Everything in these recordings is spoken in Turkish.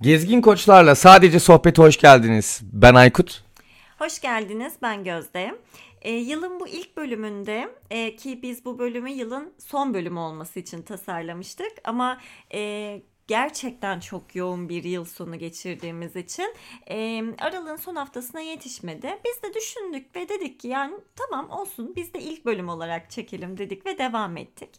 Gezgin Koçlarla sadece sohbete hoş geldiniz. Ben Aykut. Hoş geldiniz. Ben Gözde. E, yılın bu ilk bölümünde e, ki biz bu bölümü yılın son bölümü olması için tasarlamıştık ama e, gerçekten çok yoğun bir yıl sonu geçirdiğimiz için e, Aralık'ın son haftasına yetişmedi. Biz de düşündük ve dedik ki yani tamam olsun biz de ilk bölüm olarak çekelim dedik ve devam ettik.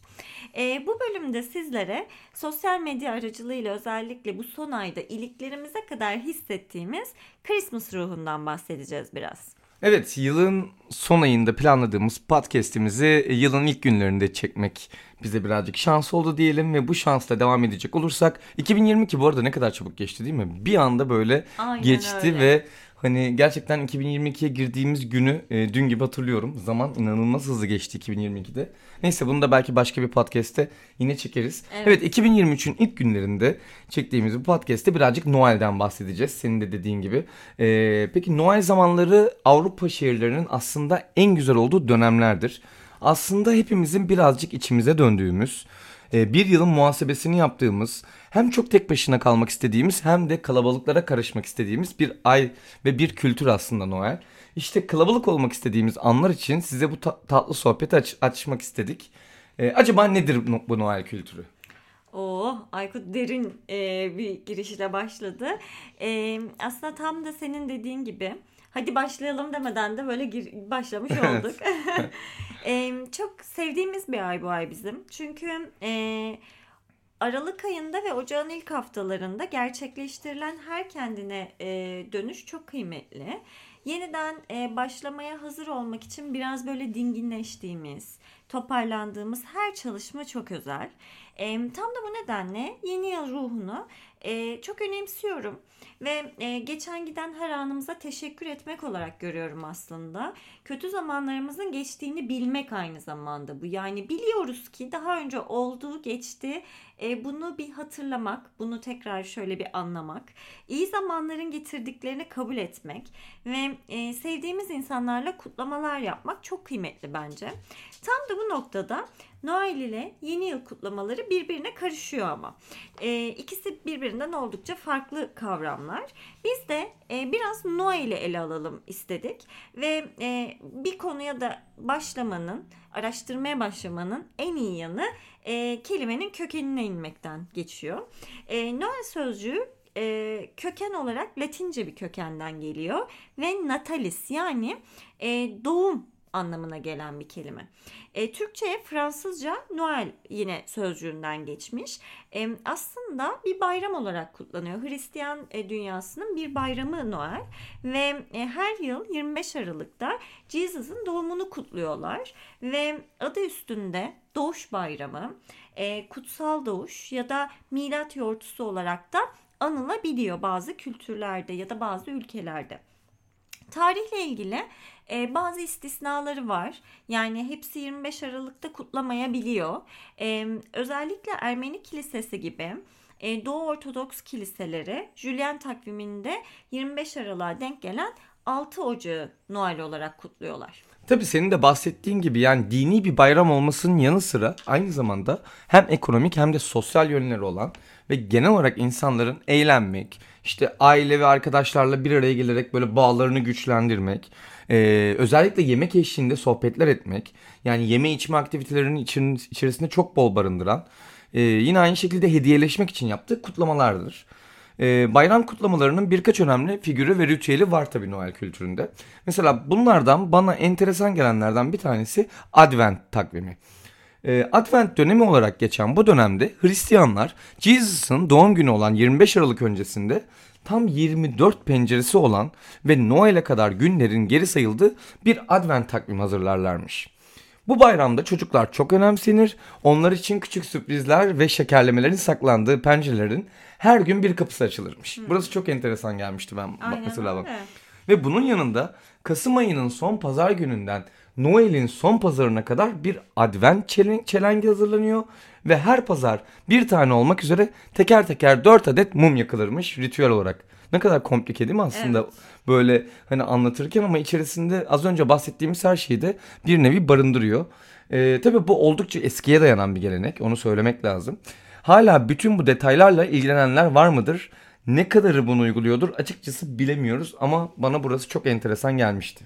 E, bu bölümde sizlere sosyal medya aracılığıyla özellikle bu son ayda iliklerimize kadar hissettiğimiz Christmas ruhundan bahsedeceğiz biraz. Evet yılın son ayında planladığımız podcast'imizi yılın ilk günlerinde çekmek bize birazcık şans oldu diyelim ve bu şansla devam edecek olursak 2022 bu arada ne kadar çabuk geçti değil mi? Bir anda böyle Aynen geçti öyle. ve Hani gerçekten 2022'ye girdiğimiz günü e, dün gibi hatırlıyorum. Zaman inanılmaz hızlı geçti 2022'de. Neyse bunu da belki başka bir podcast'te yine çekeriz. Evet, evet 2023'ün ilk günlerinde çektiğimiz bu podcast'te birazcık Noel'den bahsedeceğiz. Senin de dediğin gibi. E, peki Noel zamanları Avrupa şehirlerinin aslında en güzel olduğu dönemlerdir. Aslında hepimizin birazcık içimize döndüğümüz e, bir yılın muhasebesini yaptığımız hem çok tek başına kalmak istediğimiz hem de kalabalıklara karışmak istediğimiz bir ay ve bir kültür aslında Noel. İşte kalabalık olmak istediğimiz anlar için size bu ta- tatlı sohbeti aç- açmak istedik. E, acaba nedir bu Noel kültürü? Oo, Aykut derin e, bir girişle başladı. E, aslında tam da senin dediğin gibi hadi başlayalım demeden de böyle gir- başlamış olduk. e, çok sevdiğimiz bir ay bu ay bizim. Çünkü e, Aralık ayında ve ocağın ilk haftalarında gerçekleştirilen her kendine e, dönüş çok kıymetli. Yeniden e, başlamaya hazır olmak için biraz böyle dinginleştiğimiz, toparlandığımız her çalışma çok özel. E, tam da bu nedenle yeni yıl ruhunu e, çok önemsiyorum ve e, geçen giden her anımıza teşekkür etmek olarak görüyorum aslında. Kötü zamanlarımızın geçtiğini bilmek aynı zamanda bu. Yani biliyoruz ki daha önce olduğu geçti. E, bunu bir hatırlamak, bunu tekrar şöyle bir anlamak, iyi zamanların getirdiklerini kabul etmek ve e, sevdiğimiz insanlarla kutlamalar yapmak çok kıymetli bence. Tam da bu noktada Noel ile yeni yıl kutlamaları birbirine karışıyor ama. E, ikisi birbirinden oldukça farklı kavramlar. Biz de e, biraz Noel'i ele alalım istedik ve e, bir konuya da başlamanın, araştırmaya başlamanın en iyi yanı e, kelimenin kökenine inmekten geçiyor. E, Noel sözcüğü e, köken olarak Latince bir kökenden geliyor ve natalis yani e, doğum anlamına gelen bir kelime. E, Türkçe'ye Fransızca Noel yine sözcüğünden geçmiş. E, aslında bir bayram olarak kutlanıyor. Hristiyan e, dünyasının bir bayramı Noel ve e, her yıl 25 Aralık'ta Jesus'ın doğumunu kutluyorlar ve adı üstünde Doğuş Bayramı, e, Kutsal Doğuş ya da Milat Yortusu olarak da anılabiliyor bazı kültürlerde ya da bazı ülkelerde. Tarihle ilgili e, bazı istisnaları var. Yani hepsi 25 Aralık'ta kutlamayabiliyor. E, özellikle Ermeni Kilisesi gibi e, Doğu Ortodoks kiliseleri Julian takviminde 25 Aralık'a denk gelen 6 Ocağı Noel olarak kutluyorlar. Tabii senin de bahsettiğin gibi yani dini bir bayram olmasının yanı sıra aynı zamanda hem ekonomik hem de sosyal yönleri olan ve genel olarak insanların eğlenmek, işte aile ve arkadaşlarla bir araya gelerek böyle bağlarını güçlendirmek, ee, özellikle yemek eşliğinde sohbetler etmek, yani yeme içme aktivitelerinin içerisinde çok bol barındıran, e, yine aynı şekilde hediyeleşmek için yaptığı kutlamalardır. E, bayram kutlamalarının birkaç önemli figürü ve ritüeli var tabii Noel kültüründe. Mesela bunlardan bana enteresan gelenlerden bir tanesi Advent takvimi. E, Advent dönemi olarak geçen bu dönemde Hristiyanlar Jesus'ın doğum günü olan 25 Aralık öncesinde tam 24 penceresi olan ve Noel'e kadar günlerin geri sayıldığı bir Advent takvimi hazırlarlarmış. Bu bayramda çocuklar çok önemsenir. Onlar için küçük sürprizler ve şekerlemelerin saklandığı pencerelerin her gün bir kapısı açılırmış. Hmm. Burası çok enteresan gelmişti ben Aynen mesela bak. Ve bunun yanında Kasım ayının son pazar gününden Noel'in son pazarına kadar bir advent çelengi hazırlanıyor ve her pazar bir tane olmak üzere teker teker 4 adet mum yakılırmış ritüel olarak. Ne kadar komplike değil mi aslında evet. böyle hani anlatırken ama içerisinde az önce bahsettiğimiz her şeyi de bir nevi barındırıyor. Ee, tabii bu oldukça eskiye dayanan bir gelenek onu söylemek lazım. Hala bütün bu detaylarla ilgilenenler var mıdır? Ne kadarı bunu uyguluyordur açıkçası bilemiyoruz ama bana burası çok enteresan gelmişti.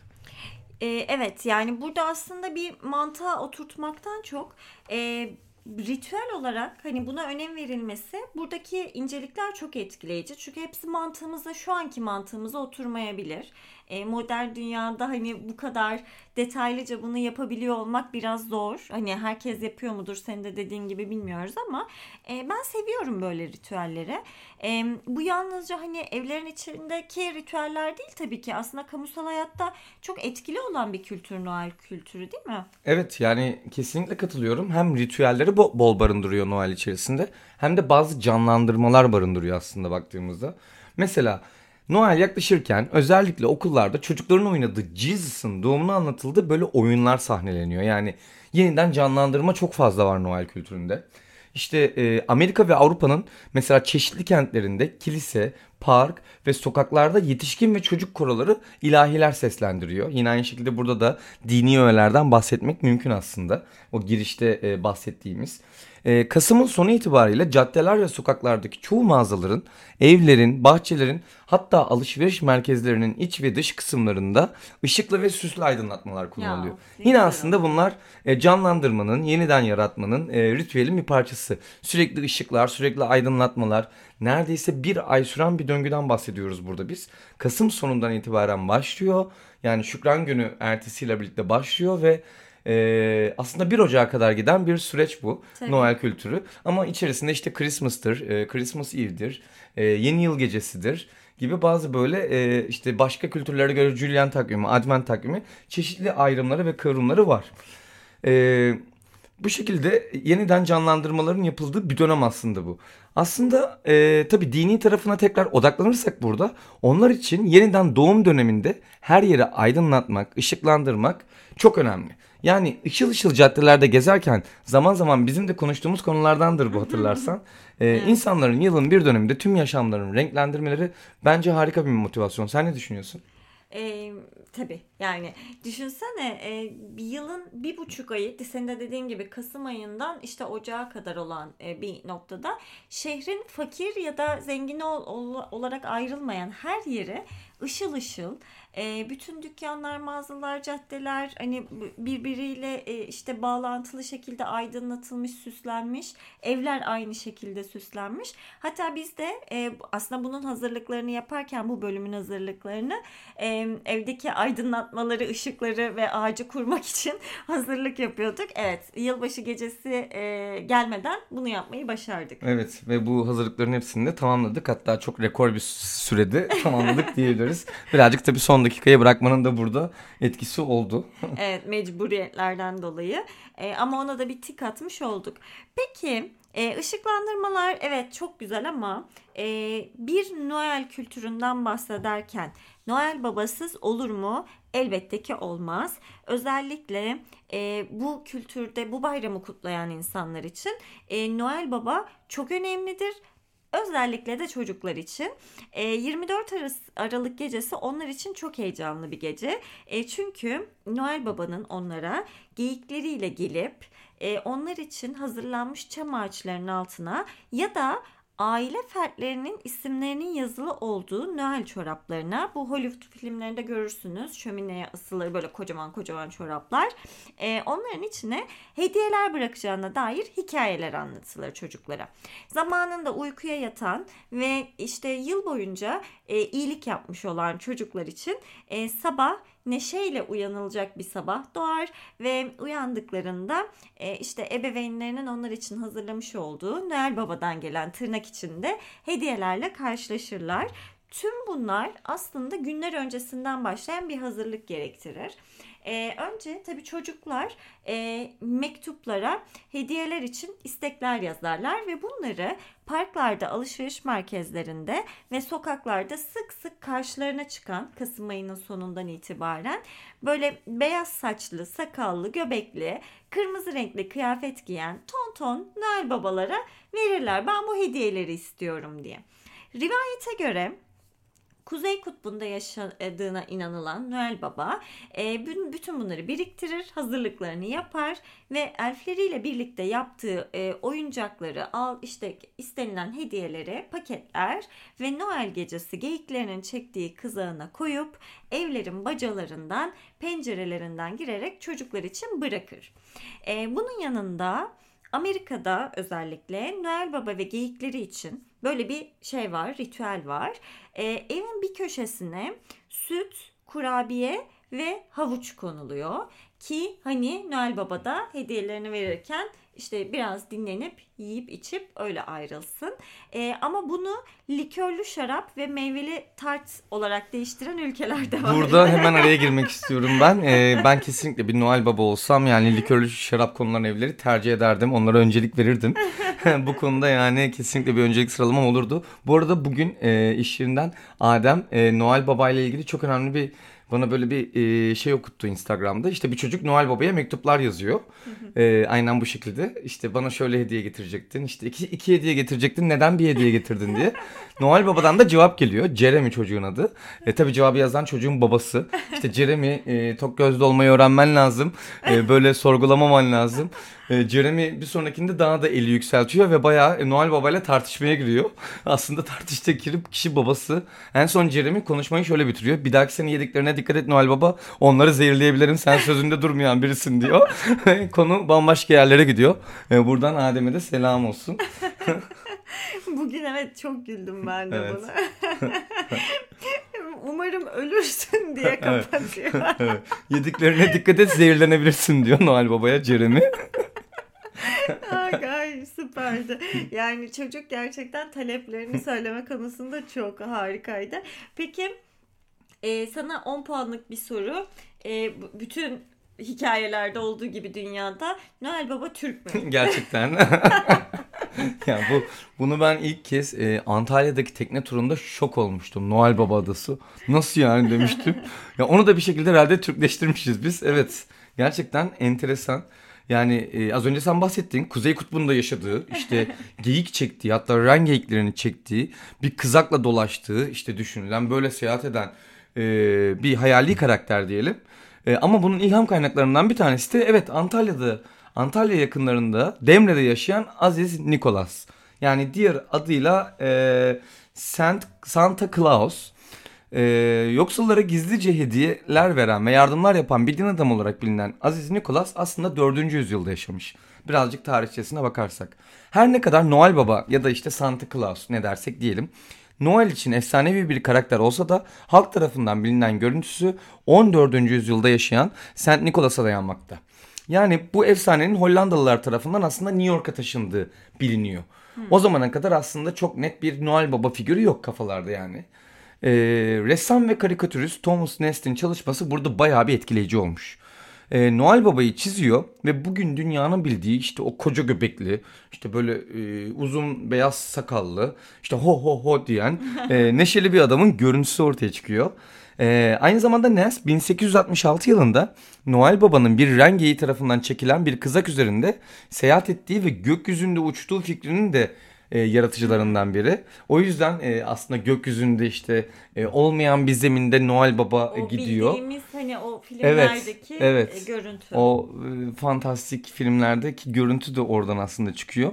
Ee, evet yani burada aslında bir mantığa oturtmaktan çok e, ritüel olarak hani buna önem verilmesi buradaki incelikler çok etkileyici. Çünkü hepsi mantığımıza şu anki mantığımıza oturmayabilir. E, modern dünyada hani bu kadar detaylıca bunu yapabiliyor olmak biraz zor. Hani herkes yapıyor mudur senin de dediğin gibi bilmiyoruz ama e, ben seviyorum böyle ritüelleri. E, bu yalnızca hani evlerin içindeki ritüeller değil tabii ki. Aslında kamusal hayatta çok etkili olan bir kültür Noel kültürü değil mi? Evet yani kesinlikle katılıyorum. Hem ritüelleri bol barındırıyor Noel içerisinde hem de bazı canlandırmalar barındırıyor aslında baktığımızda. Mesela Noel yaklaşırken özellikle okullarda çocukların oynadığı Jesus'ın doğumunu anlatıldığı böyle oyunlar sahneleniyor. Yani yeniden canlandırma çok fazla var Noel kültüründe. İşte e, Amerika ve Avrupa'nın mesela çeşitli kentlerinde kilise, park ve sokaklarda yetişkin ve çocuk koroları ilahiler seslendiriyor. Yine aynı şekilde burada da dini öğelerden bahsetmek mümkün aslında. O girişte e, bahsettiğimiz. E, Kasım'ın sonu itibariyle caddeler ve sokaklardaki çoğu mağazaların, evlerin, bahçelerin hatta alışveriş merkezlerinin iç ve dış kısımlarında ışıklı ve süslü aydınlatmalar kullanılıyor. Ya, Yine aslında bunlar e, canlandırmanın, yeniden yaratmanın e, ritüelin bir parçası. Sürekli ışıklar, sürekli aydınlatmalar, neredeyse bir ay süren bir döngüden bahsediyoruz burada biz. Kasım sonundan itibaren başlıyor. Yani Şükran Günü ertesiyle birlikte başlıyor ve e, aslında 1 Ocağı kadar giden bir süreç bu. Tabii. Noel kültürü. Ama içerisinde işte Christmas'tır, e, Christmas Eve'dir, e, Yeni Yıl Gecesi'dir gibi bazı böyle e, işte başka kültürlere göre Julian takvimi, Advent takvimi çeşitli ayrımları ve kıvrımları var. E, bu şekilde yeniden canlandırmaların yapıldığı bir dönem aslında bu. Aslında e, tabii dini tarafına tekrar odaklanırsak burada onlar için yeniden doğum döneminde her yeri aydınlatmak, ışıklandırmak çok önemli. Yani ışıl ışıl caddelerde gezerken zaman zaman bizim de konuştuğumuz konulardandır bu hatırlarsan. ee, evet. İnsanların yılın bir döneminde tüm yaşamlarını renklendirmeleri bence harika bir motivasyon. Sen ne düşünüyorsun? E, tabii yani düşünsene e, bir yılın bir buçuk ayı senin de dediğin gibi Kasım ayından işte Ocağa kadar olan e, bir noktada şehrin fakir ya da zengin ol, ol, olarak ayrılmayan her yeri ışıl ışıl e, bütün dükkanlar, mağazalar, caddeler hani birbiriyle e, işte bağlantılı şekilde aydınlatılmış, süslenmiş. Evler aynı şekilde süslenmiş. Hatta biz de e, aslında bunun hazırlıklarını yaparken bu bölümün hazırlıklarını e, evdeki aydınlatmaları, ışıkları ve ağacı kurmak için hazırlık yapıyorduk. Evet, yılbaşı gecesi e, gelmeden bunu yapmayı başardık. Evet ve bu hazırlıkların hepsini de tamamladık. Hatta çok rekor bir sürede tamamladık diyebiliriz. Birazcık tabii son dakikaya bırakmanın da burada etkisi oldu. evet mecburiyetlerden dolayı. E, ama ona da bir tik atmış olduk. Peki e, ışıklandırmalar evet çok güzel ama e, bir Noel kültüründen bahsederken Noel babasız olur mu? Elbette ki olmaz. Özellikle e, bu kültürde bu bayramı kutlayan insanlar için e, Noel Baba çok önemlidir Özellikle de çocuklar için. 24 e, Aralık gecesi onlar için çok heyecanlı bir gece. E, çünkü Noel Baba'nın onlara geyikleriyle gelip e, onlar için hazırlanmış çam ağaçlarının altına ya da aile fertlerinin isimlerinin yazılı olduğu Noel çoraplarına bu Hollywood filmlerinde görürsünüz. Şömineye asılır böyle kocaman kocaman çoraplar. Ee, onların içine hediyeler bırakacağına dair hikayeler anlatılır çocuklara. Zamanında uykuya yatan ve işte yıl boyunca e, iyilik yapmış olan çocuklar için e, sabah neşeyle uyanılacak bir sabah doğar ve uyandıklarında e, işte ebeveynlerinin onlar için hazırlamış olduğu Noel Baba'dan gelen tırnak içinde hediyelerle karşılaşırlar. Tüm bunlar aslında günler öncesinden başlayan bir hazırlık gerektirir. Ee, önce tabii çocuklar e, mektuplara hediyeler için istekler yazarlar ve bunları parklarda, alışveriş merkezlerinde ve sokaklarda sık sık karşılarına çıkan Kasım ayının sonundan itibaren böyle beyaz saçlı, sakallı, göbekli, kırmızı renkli kıyafet giyen ton ton Noel babalara verirler. Ben bu hediyeleri istiyorum diye. Rivayete göre Kuzey Kutbu'nda yaşadığına inanılan Noel Baba e, bütün bunları biriktirir, hazırlıklarını yapar ve elfleriyle birlikte yaptığı e, oyuncakları al işte istenilen hediyeleri paketler ve Noel gecesi geyiklerinin çektiği kızağına koyup evlerin bacalarından, pencerelerinden girerek çocuklar için bırakır. E, bunun yanında Amerika'da özellikle Noel Baba ve geyikleri için böyle bir şey var, ritüel var. E, evin bir köşesine süt, kurabiye ve havuç konuluyor ki hani Noel Baba da hediyelerini verirken işte biraz dinlenip yiyip içip öyle ayrılsın. E, ama bunu likörlü şarap ve meyveli tart olarak değiştiren ülkeler de var. Burada hemen araya girmek istiyorum ben. E, ben kesinlikle bir Noel Baba olsam yani likörlü şarap konulan evleri tercih ederdim. Onlara öncelik verirdim. Bu konuda yani kesinlikle bir öncelik sıralamam olurdu. Bu arada bugün e, iş yerinden Adem e, Noel Baba ile ilgili çok önemli bir bana böyle bir e, şey okuttu Instagram'da. İşte bir çocuk Noel Baba'ya mektuplar yazıyor. E, aynen bu şekilde. İşte bana şöyle hediye getirecektin. İşte iki, iki hediye getirecektin. Neden bir hediye getirdin diye. Noel Baba'dan da cevap geliyor. Jeremy çocuğun adı. E, tabii cevabı yazan çocuğun babası. İşte Jeremy e, tok gözlü olmayı öğrenmen lazım. E, böyle sorgulamaman lazım. E, Jeremy bir sonrakinde daha da eli yükseltiyor ve bayağı e, Noel Baba ile tartışmaya giriyor. Aslında tartışta girip kişi babası. En son Jeremy konuşmayı şöyle bitiriyor. Bir dahaki seni yediklerine dikkat et Noel Baba. Onları zehirleyebilirim. Sen sözünde durmayan birisin diyor. Konu bambaşka yerlere gidiyor. E, buradan Adem'e de selam olsun. Bugün evet çok güldüm ben de evet. buna. Umarım ölürsün diye kapatıyor. evet. evet. Yediklerine dikkat et zehirlenebilirsin diyor Noel Baba'ya Jeremy. Ay süperdi. Yani çocuk gerçekten taleplerini söyleme konusunda çok harikaydı. Peki e, sana 10 puanlık bir soru. E, bütün hikayelerde olduğu gibi dünyada Noel Baba Türk mü? Gerçekten. ya bu bunu ben ilk kez e, Antalya'daki tekne turunda şok olmuştum. Noel Baba adası. Nasıl yani demiştim. ya onu da bir şekilde herhalde Türkleştirmişiz biz. Evet. Gerçekten enteresan. Yani e, az önce sen bahsettin Kuzey Kutbu'nda yaşadığı işte geyik çektiği hatta ren geyiklerini çektiği bir kızakla dolaştığı işte düşünülen böyle seyahat eden e, bir hayali karakter diyelim. E, ama bunun ilham kaynaklarından bir tanesi de evet Antalya'da Antalya yakınlarında Demre'de yaşayan Aziz Nikolas. Yani diğer adıyla e, Saint, Santa Claus. E, yoksullara gizlice hediyeler veren ve yardımlar yapan bir din adamı olarak bilinen Aziz Nikolas aslında 4. yüzyılda yaşamış. Birazcık tarihçesine bakarsak. Her ne kadar Noel Baba ya da işte Santa Claus ne dersek diyelim. Noel için efsanevi bir karakter olsa da halk tarafından bilinen görüntüsü 14. yüzyılda yaşayan Saint Nicholas'a dayanmakta. Yani bu efsanenin Hollandalılar tarafından aslında New York'a taşındığı biliniyor. Hmm. O zamana kadar aslında çok net bir Noel Baba figürü yok kafalarda yani. Ee, ressam ve karikatürist Thomas Nest'in çalışması burada bayağı bir etkileyici olmuş. Ee, Noel Baba'yı çiziyor ve bugün dünyanın bildiği işte o koca göbekli, işte böyle e, uzun beyaz sakallı, işte ho ho ho diyen e, neşeli bir adamın görüntüsü ortaya çıkıyor. Ee, aynı zamanda Ness 1866 yılında Noel Baba'nın bir rengeyi tarafından çekilen bir kızak üzerinde seyahat ettiği ve gökyüzünde uçtuğu fikrinin de e, yaratıcılarından biri. O yüzden e, aslında gökyüzünde işte e, olmayan bir zeminde Noel Baba o gidiyor. O bildiğimiz hani o filmlerdeki evet, evet. E, görüntü. O e, fantastik filmlerdeki görüntü de oradan aslında çıkıyor.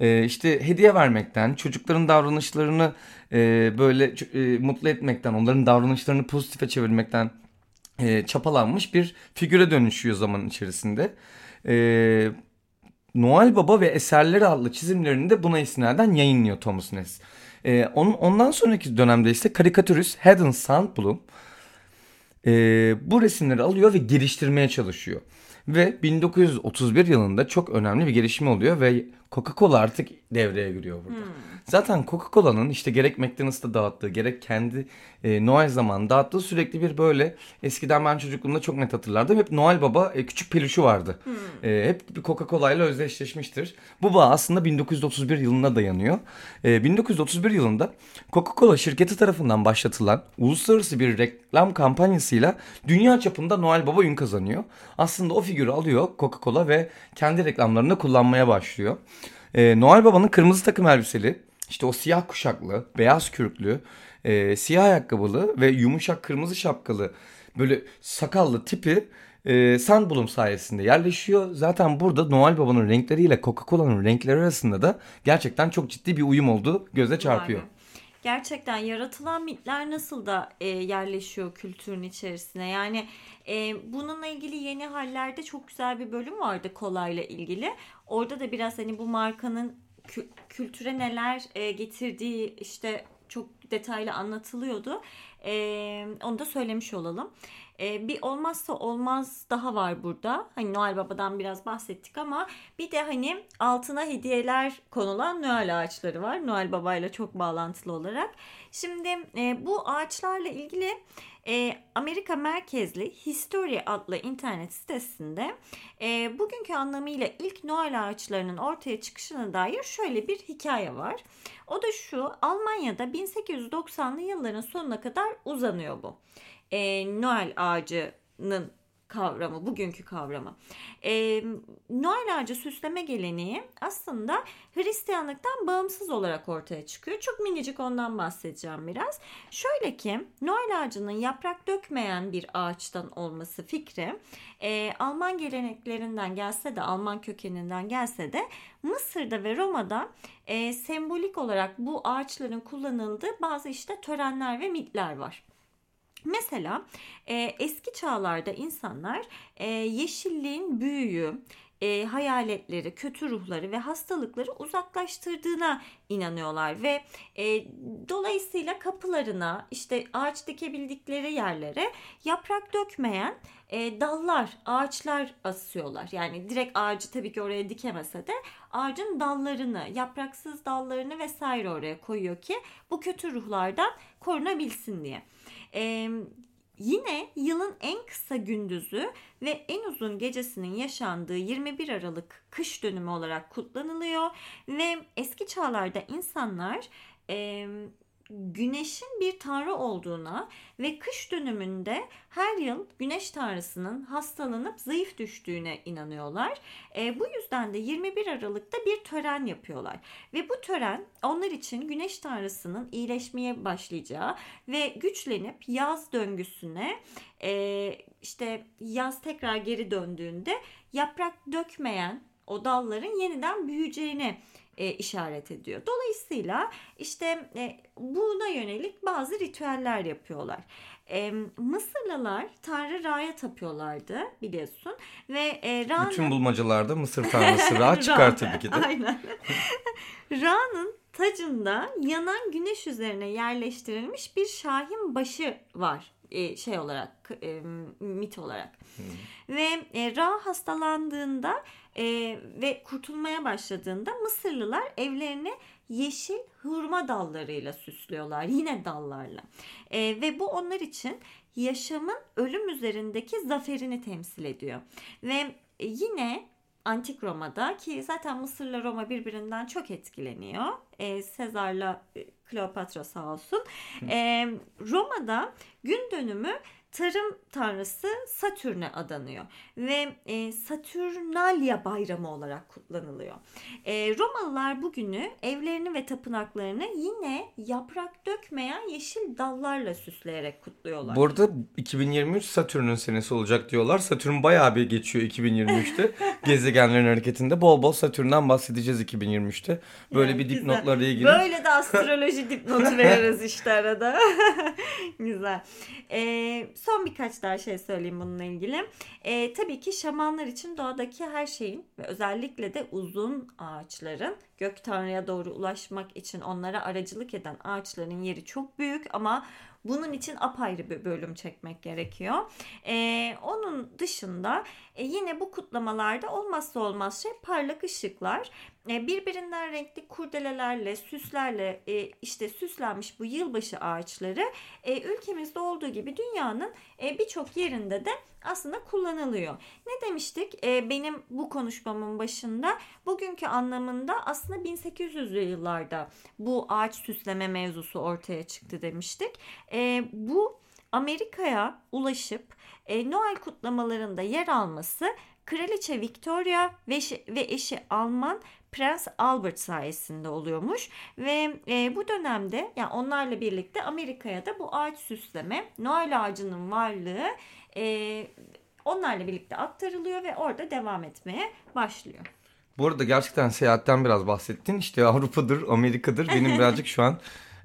E, işte hediye vermekten, çocukların davranışlarını e, böyle e, mutlu etmekten, onların davranışlarını pozitife çevirmekten e, çapalanmış bir figüre dönüşüyor zaman içerisinde. E, Noel Baba ve Eserleri adlı çizimlerini de buna istinaden yayınlıyor Thomas Ness. E, onun, ondan sonraki dönemde ise karikatürist Haddon Sandblom e, bu resimleri alıyor ve geliştirmeye çalışıyor. Ve 1931 yılında çok önemli bir gelişme oluyor ve Coca-Cola artık devreye giriyor burada. Hmm. Zaten Coca-Cola'nın işte gerek McDonald's'ta dağıttığı gerek kendi e, Noel zamanı dağıttığı sürekli bir böyle eskiden ben çocukluğumda çok net hatırlardım. Hep Noel Baba e, küçük peluşu vardı. Hmm. E, hep bir Coca-Cola ile özdeşleşmiştir. Bu bağ aslında 1931 yılına dayanıyor. E, 1931 yılında Coca-Cola şirketi tarafından başlatılan uluslararası bir reklam kampanyasıyla dünya çapında Noel Baba ün kazanıyor. Aslında o figürü alıyor Coca-Cola ve kendi reklamlarında kullanmaya başlıyor. E, Noel Baba'nın kırmızı takım elbiseli, işte o siyah kuşaklı, beyaz kürklü, e, siyah ayakkabılı ve yumuşak kırmızı şapkalı böyle sakallı tipi e, Sandbloom sayesinde yerleşiyor. Zaten burada Noel Baba'nın renkleriyle Coca-Cola'nın renkleri arasında da gerçekten çok ciddi bir uyum olduğu göze çarpıyor. Be. Gerçekten yaratılan mitler nasıl da e, yerleşiyor kültürün içerisine. Yani e, bununla ilgili yeni hallerde çok güzel bir bölüm vardı kolayla ilgili. Orada da biraz hani bu markanın kü- kültüre neler e, getirdiği işte çok detaylı anlatılıyordu. E, onu da söylemiş olalım. E, bir olmazsa olmaz daha var burada. Hani Noel Baba'dan biraz bahsettik ama bir de hani altına hediyeler konulan Noel ağaçları var. Noel Baba ile çok bağlantılı olarak. Şimdi e, bu ağaçlarla ilgili e, Amerika merkezli History adlı internet sitesinde e, bugünkü anlamıyla ilk Noel ağaçlarının ortaya çıkışına dair şöyle bir hikaye var. O da şu Almanya'da 1890'lı yılların sonuna kadar uzanıyor bu. E, Noel ağacının kavramı, bugünkü kavramı. E, Noel ağacı süsleme geleneği aslında Hristiyanlıktan bağımsız olarak ortaya çıkıyor. Çok minicik ondan bahsedeceğim biraz. Şöyle ki Noel ağacının yaprak dökmeyen bir ağaçtan olması fikri e, Alman geleneklerinden gelse de Alman kökeninden gelse de Mısır'da ve Roma'da e, sembolik olarak bu ağaçların kullanıldığı bazı işte törenler ve mitler var. Mesela e, eski çağlarda insanlar e, yeşilliğin büyüyü, e, hayaletleri, kötü ruhları ve hastalıkları uzaklaştırdığına inanıyorlar ve e, dolayısıyla kapılarına işte ağaç dikebildikleri yerlere yaprak dökmeyen e, dallar, ağaçlar asıyorlar. Yani direkt ağacı tabii ki oraya dikemese de ağacın dallarını, yapraksız dallarını vesaire oraya koyuyor ki bu kötü ruhlardan korunabilsin diye. Ee, yine yılın en kısa gündüzü ve en uzun gecesinin yaşandığı 21 Aralık kış dönümü olarak kutlanılıyor. Ve eski çağlarda insanlar e, güneşin bir tanrı olduğuna ve kış dönümünde her yıl güneş tanrısının hastalanıp zayıf düştüğüne inanıyorlar. E, bu yüzden de 21 Aralık'ta bir tören yapıyorlar. Ve bu tören onlar için güneş tanrısının iyileşmeye başlayacağı ve güçlenip yaz döngüsüne e, işte yaz tekrar geri döndüğünde yaprak dökmeyen o dalların yeniden büyüyeceğini e, işaret ediyor. Dolayısıyla işte e, buna yönelik bazı ritüeller yapıyorlar. E, Mısırlılar Tanrı Ra'ya tapıyorlardı biliyorsun ve e, Ra'nın... Bütün bulmacalarda Mısır tanrısı Ra çıkar tabii ki de. Aynen. Ra'nın tacında yanan güneş üzerine yerleştirilmiş bir şahin başı var e, şey olarak e, mit olarak hmm. ve e, Ra hastalandığında e, ve kurtulmaya başladığında Mısırlılar evlerini yeşil hurma dallarıyla süslüyorlar yine dallarla e, ve bu onlar için yaşamın ölüm üzerindeki zaferini temsil ediyor ve yine Antik Roma'da ki zaten Mısır'la Roma birbirinden çok etkileniyor. E, Sezar'la Kleopatra sağ olsun. E, Roma'da gün dönümü tarım tanrısı Satürn'e adanıyor ve e, Satürnalia bayramı olarak kutlanılıyor. E, Romalılar bugünü evlerini ve tapınaklarını yine yaprak dökmeyen yeşil dallarla süsleyerek kutluyorlar. Bu arada 2023 Satürn'ün senesi olacak diyorlar. Satürn bayağı bir geçiyor 2023'te. Gezegenlerin hareketinde bol bol Satürn'den bahsedeceğiz 2023'te. Böyle yani bir dipnotlarla ilgili. Böyle de astroloji dipnotu veririz işte arada. güzel. Ee, son birkaç daha şey söyleyeyim bununla ilgili. E, tabii ki şamanlar için doğadaki her şeyin ve özellikle de uzun ağaçların gök tanrıya doğru ulaşmak için onlara aracılık eden ağaçların yeri çok büyük ama bunun için apayrı bir bölüm çekmek gerekiyor. Ee, onun dışında e, yine bu kutlamalarda olmazsa olmaz şey parlak ışıklar. E, birbirinden renkli kurdelelerle, süslerle e, işte süslenmiş bu yılbaşı ağaçları e, ülkemizde olduğu gibi dünyanın e, birçok yerinde de aslında kullanılıyor. Ne demiştik? E, benim bu konuşmamın başında bugünkü anlamında aslında 1800'lü yıllarda bu ağaç süsleme mevzusu ortaya çıktı demiştik. E, bu Amerika'ya ulaşıp e, Noel kutlamalarında yer alması Kraliçe Victoria ve, ve eşi Alman Prens Albert sayesinde oluyormuş ve e, bu dönemde yani onlarla birlikte Amerika'ya da bu ağaç süsleme Noel ağacının varlığı e, onlarla birlikte aktarılıyor ve orada devam etmeye başlıyor. Bu arada gerçekten seyahatten biraz bahsettin. İşte Avrupa'dır, Amerika'dır. Benim birazcık şu an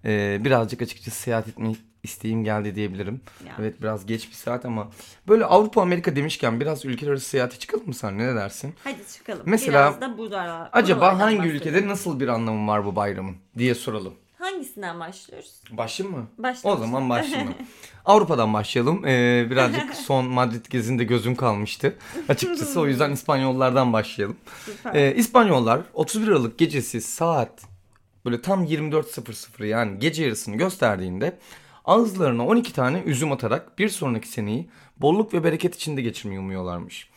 e, birazcık açıkçası seyahat etme isteğim geldi diyebilirim. Ya. Evet biraz geç bir saat ama böyle Avrupa Amerika demişken biraz ülkeler arası seyahate çıkalım mı sen ne dersin? Hadi çıkalım. Mesela, Biraz da burada, Acaba hangi bahsedelim. ülkede nasıl bir anlamı var bu bayramın diye soralım. Hangisinden başlıyoruz? Başlayayım mı? Başla. O zaman başlayalım. Avrupa'dan başlayalım. Ee, birazcık son Madrid gezinde gözüm kalmıştı. Açıkçası o yüzden İspanyollardan başlayalım. Süper. Ee, İspanyollar 31 Aralık gecesi saat böyle tam 24.00 yani gece yarısını gösterdiğinde ağızlarına 12 tane üzüm atarak bir sonraki seneyi bolluk ve bereket içinde geçirmeyi umuyorlarmış.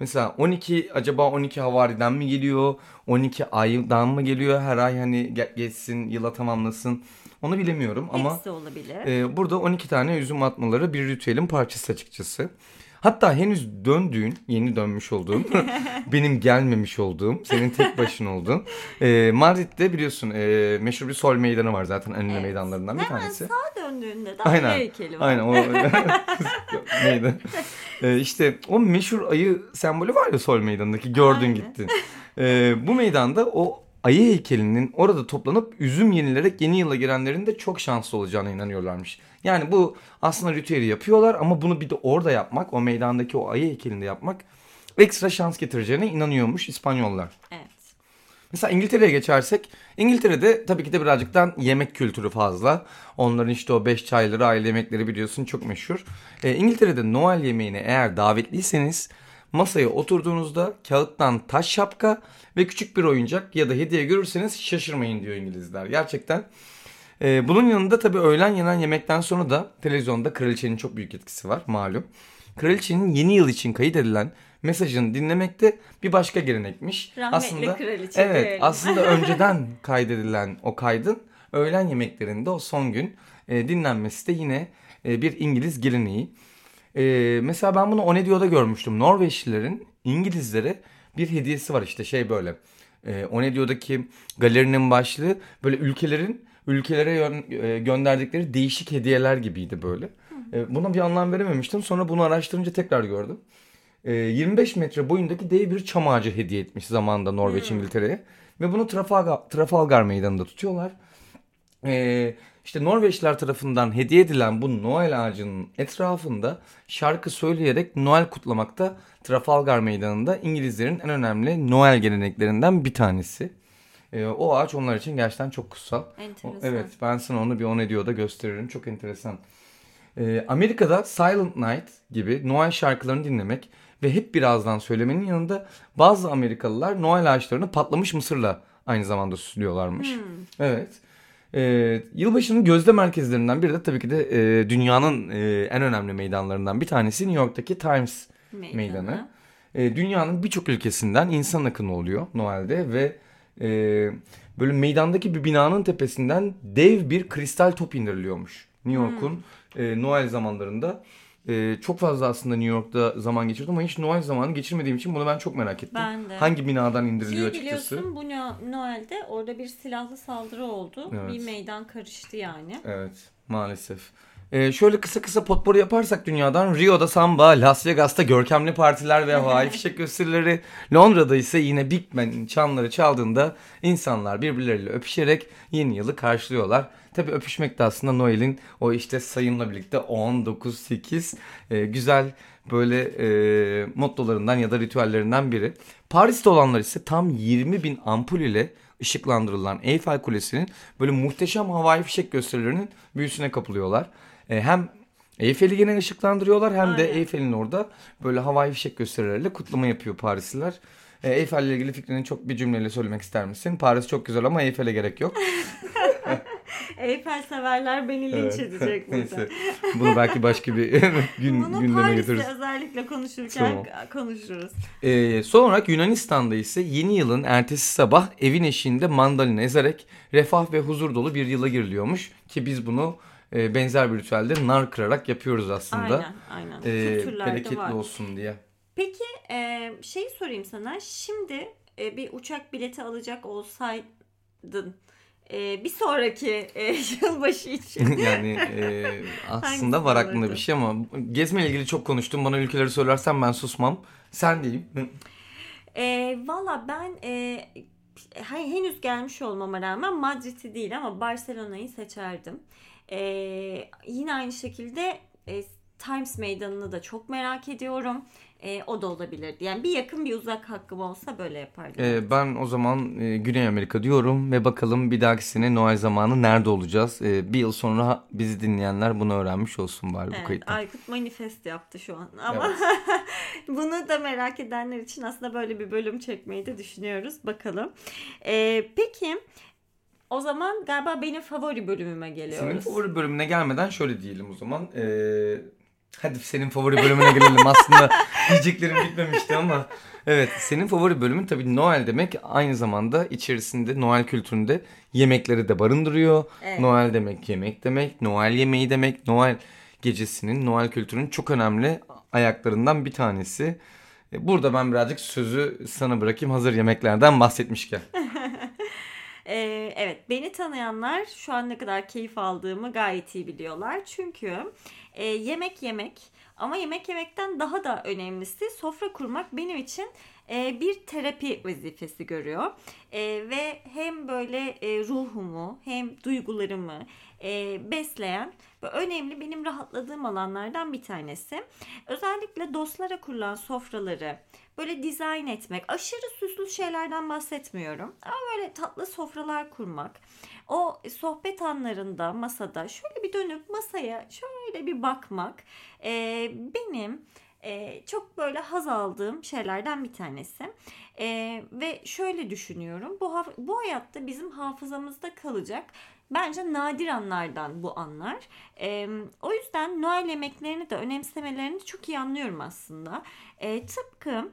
Mesela 12 acaba 12 havariden mi geliyor? 12 aydan mı geliyor? Her ay hani ge- geçsin, yıla tamamlasın. Onu bilemiyorum ama Hepsi olabilir. e, burada 12 tane üzüm atmaları bir ritüelin parçası açıkçası. Hatta henüz döndüğün, yeni dönmüş olduğun, benim gelmemiş olduğum, senin tek başın olduğun. E, Madrid'de biliyorsun e, meşhur bir sol meydanı var zaten en ünlü Evet. meydanlarından bir Hemen tanesi. sağa döndüğünde de Aynen. heykeli var. Aynen o neydi? Ee, işte o meşhur ayı sembolü var ya sol meydanındaki gördün Aynen. gittin. Ee, bu meydanda o ayı heykelinin orada toplanıp üzüm yenilerek yeni yıla girenlerin de çok şanslı olacağına inanıyorlarmış. Yani bu aslında ritüeli yapıyorlar ama bunu bir de orada yapmak, o meydandaki o ayı heykelinde yapmak ekstra şans getireceğine inanıyormuş İspanyollar. Evet. Mesela İngiltere'ye geçersek İngiltere'de tabii ki de birazcıktan yemek kültürü fazla. Onların işte o beş çayları aile yemekleri biliyorsun çok meşhur. Ee, İngiltere'de Noel yemeğine eğer davetliyseniz masaya oturduğunuzda kağıttan taş şapka ve küçük bir oyuncak ya da hediye görürseniz şaşırmayın diyor İngilizler. Gerçekten. Ee, bunun yanında tabii öğlen yenen yemekten sonra da televizyonda kraliçenin çok büyük etkisi var malum. Kraliçenin yeni yıl için kayıt edilen mesajını dinlemekte bir başka gelenekmiş. Rahmetli kraliçe Evet diyelim. aslında önceden kaydedilen o kaydın öğlen yemeklerinde o son gün e, dinlenmesi de yine e, bir İngiliz geleneği. E, mesela ben bunu Onedio'da görmüştüm. Norveçlilerin İngilizlere bir hediyesi var işte şey böyle. E, Onedio'daki galerinin başlığı böyle ülkelerin ülkelere yön- e, gönderdikleri değişik hediyeler gibiydi böyle. E, buna bir anlam verememiştim. Sonra bunu araştırınca tekrar gördüm. E, 25 metre boyundaki dev bir çam ağacı hediye etmiş zamanında Norveç İngiltere'ye. Ve bunu Trafalgar, Trafalgar Meydanı'nda tutuyorlar. Ee, işte Norveçler tarafından hediye edilen bu Noel ağacının etrafında şarkı söyleyerek Noel kutlamakta Trafalgar Meydanı'nda İngilizlerin en önemli Noel geleneklerinden bir tanesi. Ee, o ağaç onlar için gerçekten çok kutsal. O- Enteresan. Evet ben sana onu bir on ediyor da gösteririm. Çok enteresan. Ee, Amerika'da Silent Night gibi Noel şarkılarını dinlemek ve hep birazdan söylemenin yanında bazı Amerikalılar Noel ağaçlarını patlamış mısırla aynı zamanda süslüyorlarmış. Evet. Ee, yılbaşının gözde merkezlerinden biri de tabii ki de e, dünyanın e, en önemli meydanlarından bir tanesi New York'taki Times Meydanı. meydanı. E, dünyanın birçok ülkesinden insan akını oluyor Noel'de ve e, böyle meydandaki bir binanın tepesinden dev bir kristal top indiriliyormuş. New York'un e, Noel zamanlarında. E, çok fazla aslında New York'ta zaman geçirdim ama hiç Noel zamanı geçirmediğim için bunu ben çok merak ettim. Ben de. Hangi binadan indiriliyor açıkçası? biliyorsun bu No- Noel'de orada bir silahlı saldırı oldu. Evet. Bir meydan karıştı yani. Evet maalesef. Ee, şöyle kısa kısa potpourri yaparsak dünyadan Rio'da samba, Las Vegas'ta görkemli partiler ve havai fişek gösterileri, Londra'da ise yine Big Ben'in çanları çaldığında insanlar birbirleriyle öpüşerek yeni yılı karşılıyorlar. Tabi öpüşmek de aslında Noel'in o işte sayımla birlikte 10, 9, 8 e, güzel böyle e, mottolarından ya da ritüellerinden biri. Paris'te olanlar ise tam 20 bin ampul ile ışıklandırılan Eyfel Kulesi'nin böyle muhteşem havai fişek gösterilerinin büyüsüne kapılıyorlar. E, hem Eyfel'i yine ışıklandırıyorlar hem de Aynen. Eyfel'in orada böyle havai fişek gösterileriyle kutlama yapıyor Parisliler. E, Eyfel'le ilgili fikrini çok bir cümleyle söylemek ister misin? Paris çok güzel ama Eyfel'e gerek yok. Eyfel severler beni linç Evet. edecek burada. Neyse. Bunu belki başka bir gün, Bunu gündeme Paris'te getiririz. özellikle konuşurken Tamam. konuşuruz. Ee, son olarak Yunanistan'da ise yeni yılın ertesi sabah evin eşiğinde mandalina ezerek refah ve huzur dolu bir yıla giriliyormuş. Ki biz bunu e, benzer bir ritüelde nar kırarak yapıyoruz aslında. Aynen aynen. Ee, Kültürlerde bereketli var. olsun diye. Peki e, şey sorayım sana. Şimdi e, bir uçak bileti alacak olsaydın e, bir sonraki e, yılbaşı için. yani e, aslında Hangisi var aklımda olurdu? bir şey ama gezmeyle ilgili çok konuştum. Bana ülkeleri söylersen ben susmam. Sen diyeyim. E, Valla ben e, he- henüz gelmiş olmama rağmen Madrid'i değil ama Barcelona'yı seçerdim. E, yine aynı şekilde e, Times Meydanı'nı da çok merak ediyorum. E, o da olabilirdi. Yani bir yakın bir uzak hakkım olsa böyle yapardım. E, ben o zaman e, Güney Amerika diyorum ve bakalım bir dahaki sene Noel zamanı nerede olacağız? E, bir yıl sonra bizi dinleyenler bunu öğrenmiş olsun bari bu Evet, kayıttan. Aykut manifest yaptı şu an ama bunu da merak edenler için aslında böyle bir bölüm çekmeyi de düşünüyoruz. Bakalım. Ee, peki o zaman galiba benim favori bölümüme geliyoruz. Senin favori bölümüne gelmeden şöyle diyelim o zaman. Ee, hadi senin favori bölümüne gelelim. Aslında diyeceklerim bitmemişti ama. Evet senin favori bölümün tabii Noel demek aynı zamanda içerisinde Noel kültüründe yemekleri de barındırıyor. Evet. Noel demek yemek demek, Noel yemeği demek, Noel gecesinin, Noel kültürünün çok önemli ayaklarından bir tanesi. E, Burada ben birazcık sözü sana bırakayım hazır yemeklerden bahsetmişken. Ee, evet beni tanıyanlar şu an ne kadar keyif aldığımı gayet iyi biliyorlar. Çünkü e, yemek yemek ama yemek yemekten daha da önemlisi sofra kurmak benim için e, bir terapi vazifesi görüyor. E, ve hem böyle e, ruhumu hem duygularımı e, besleyen ve önemli benim rahatladığım alanlardan bir tanesi. Özellikle dostlara kurulan sofraları böyle dizayn etmek, aşırı süslü şeylerden bahsetmiyorum. Ama böyle tatlı sofralar kurmak. O sohbet anlarında masada şöyle bir dönüp masaya şöyle bir bakmak e, benim e, çok böyle haz aldığım şeylerden bir tanesi. E, ve şöyle düşünüyorum. Bu bu hayatta bizim hafızamızda kalacak bence nadir anlardan bu anlar. E, o yüzden Noel yemeklerini de önemsemelerini çok iyi anlıyorum aslında. E, tıpkı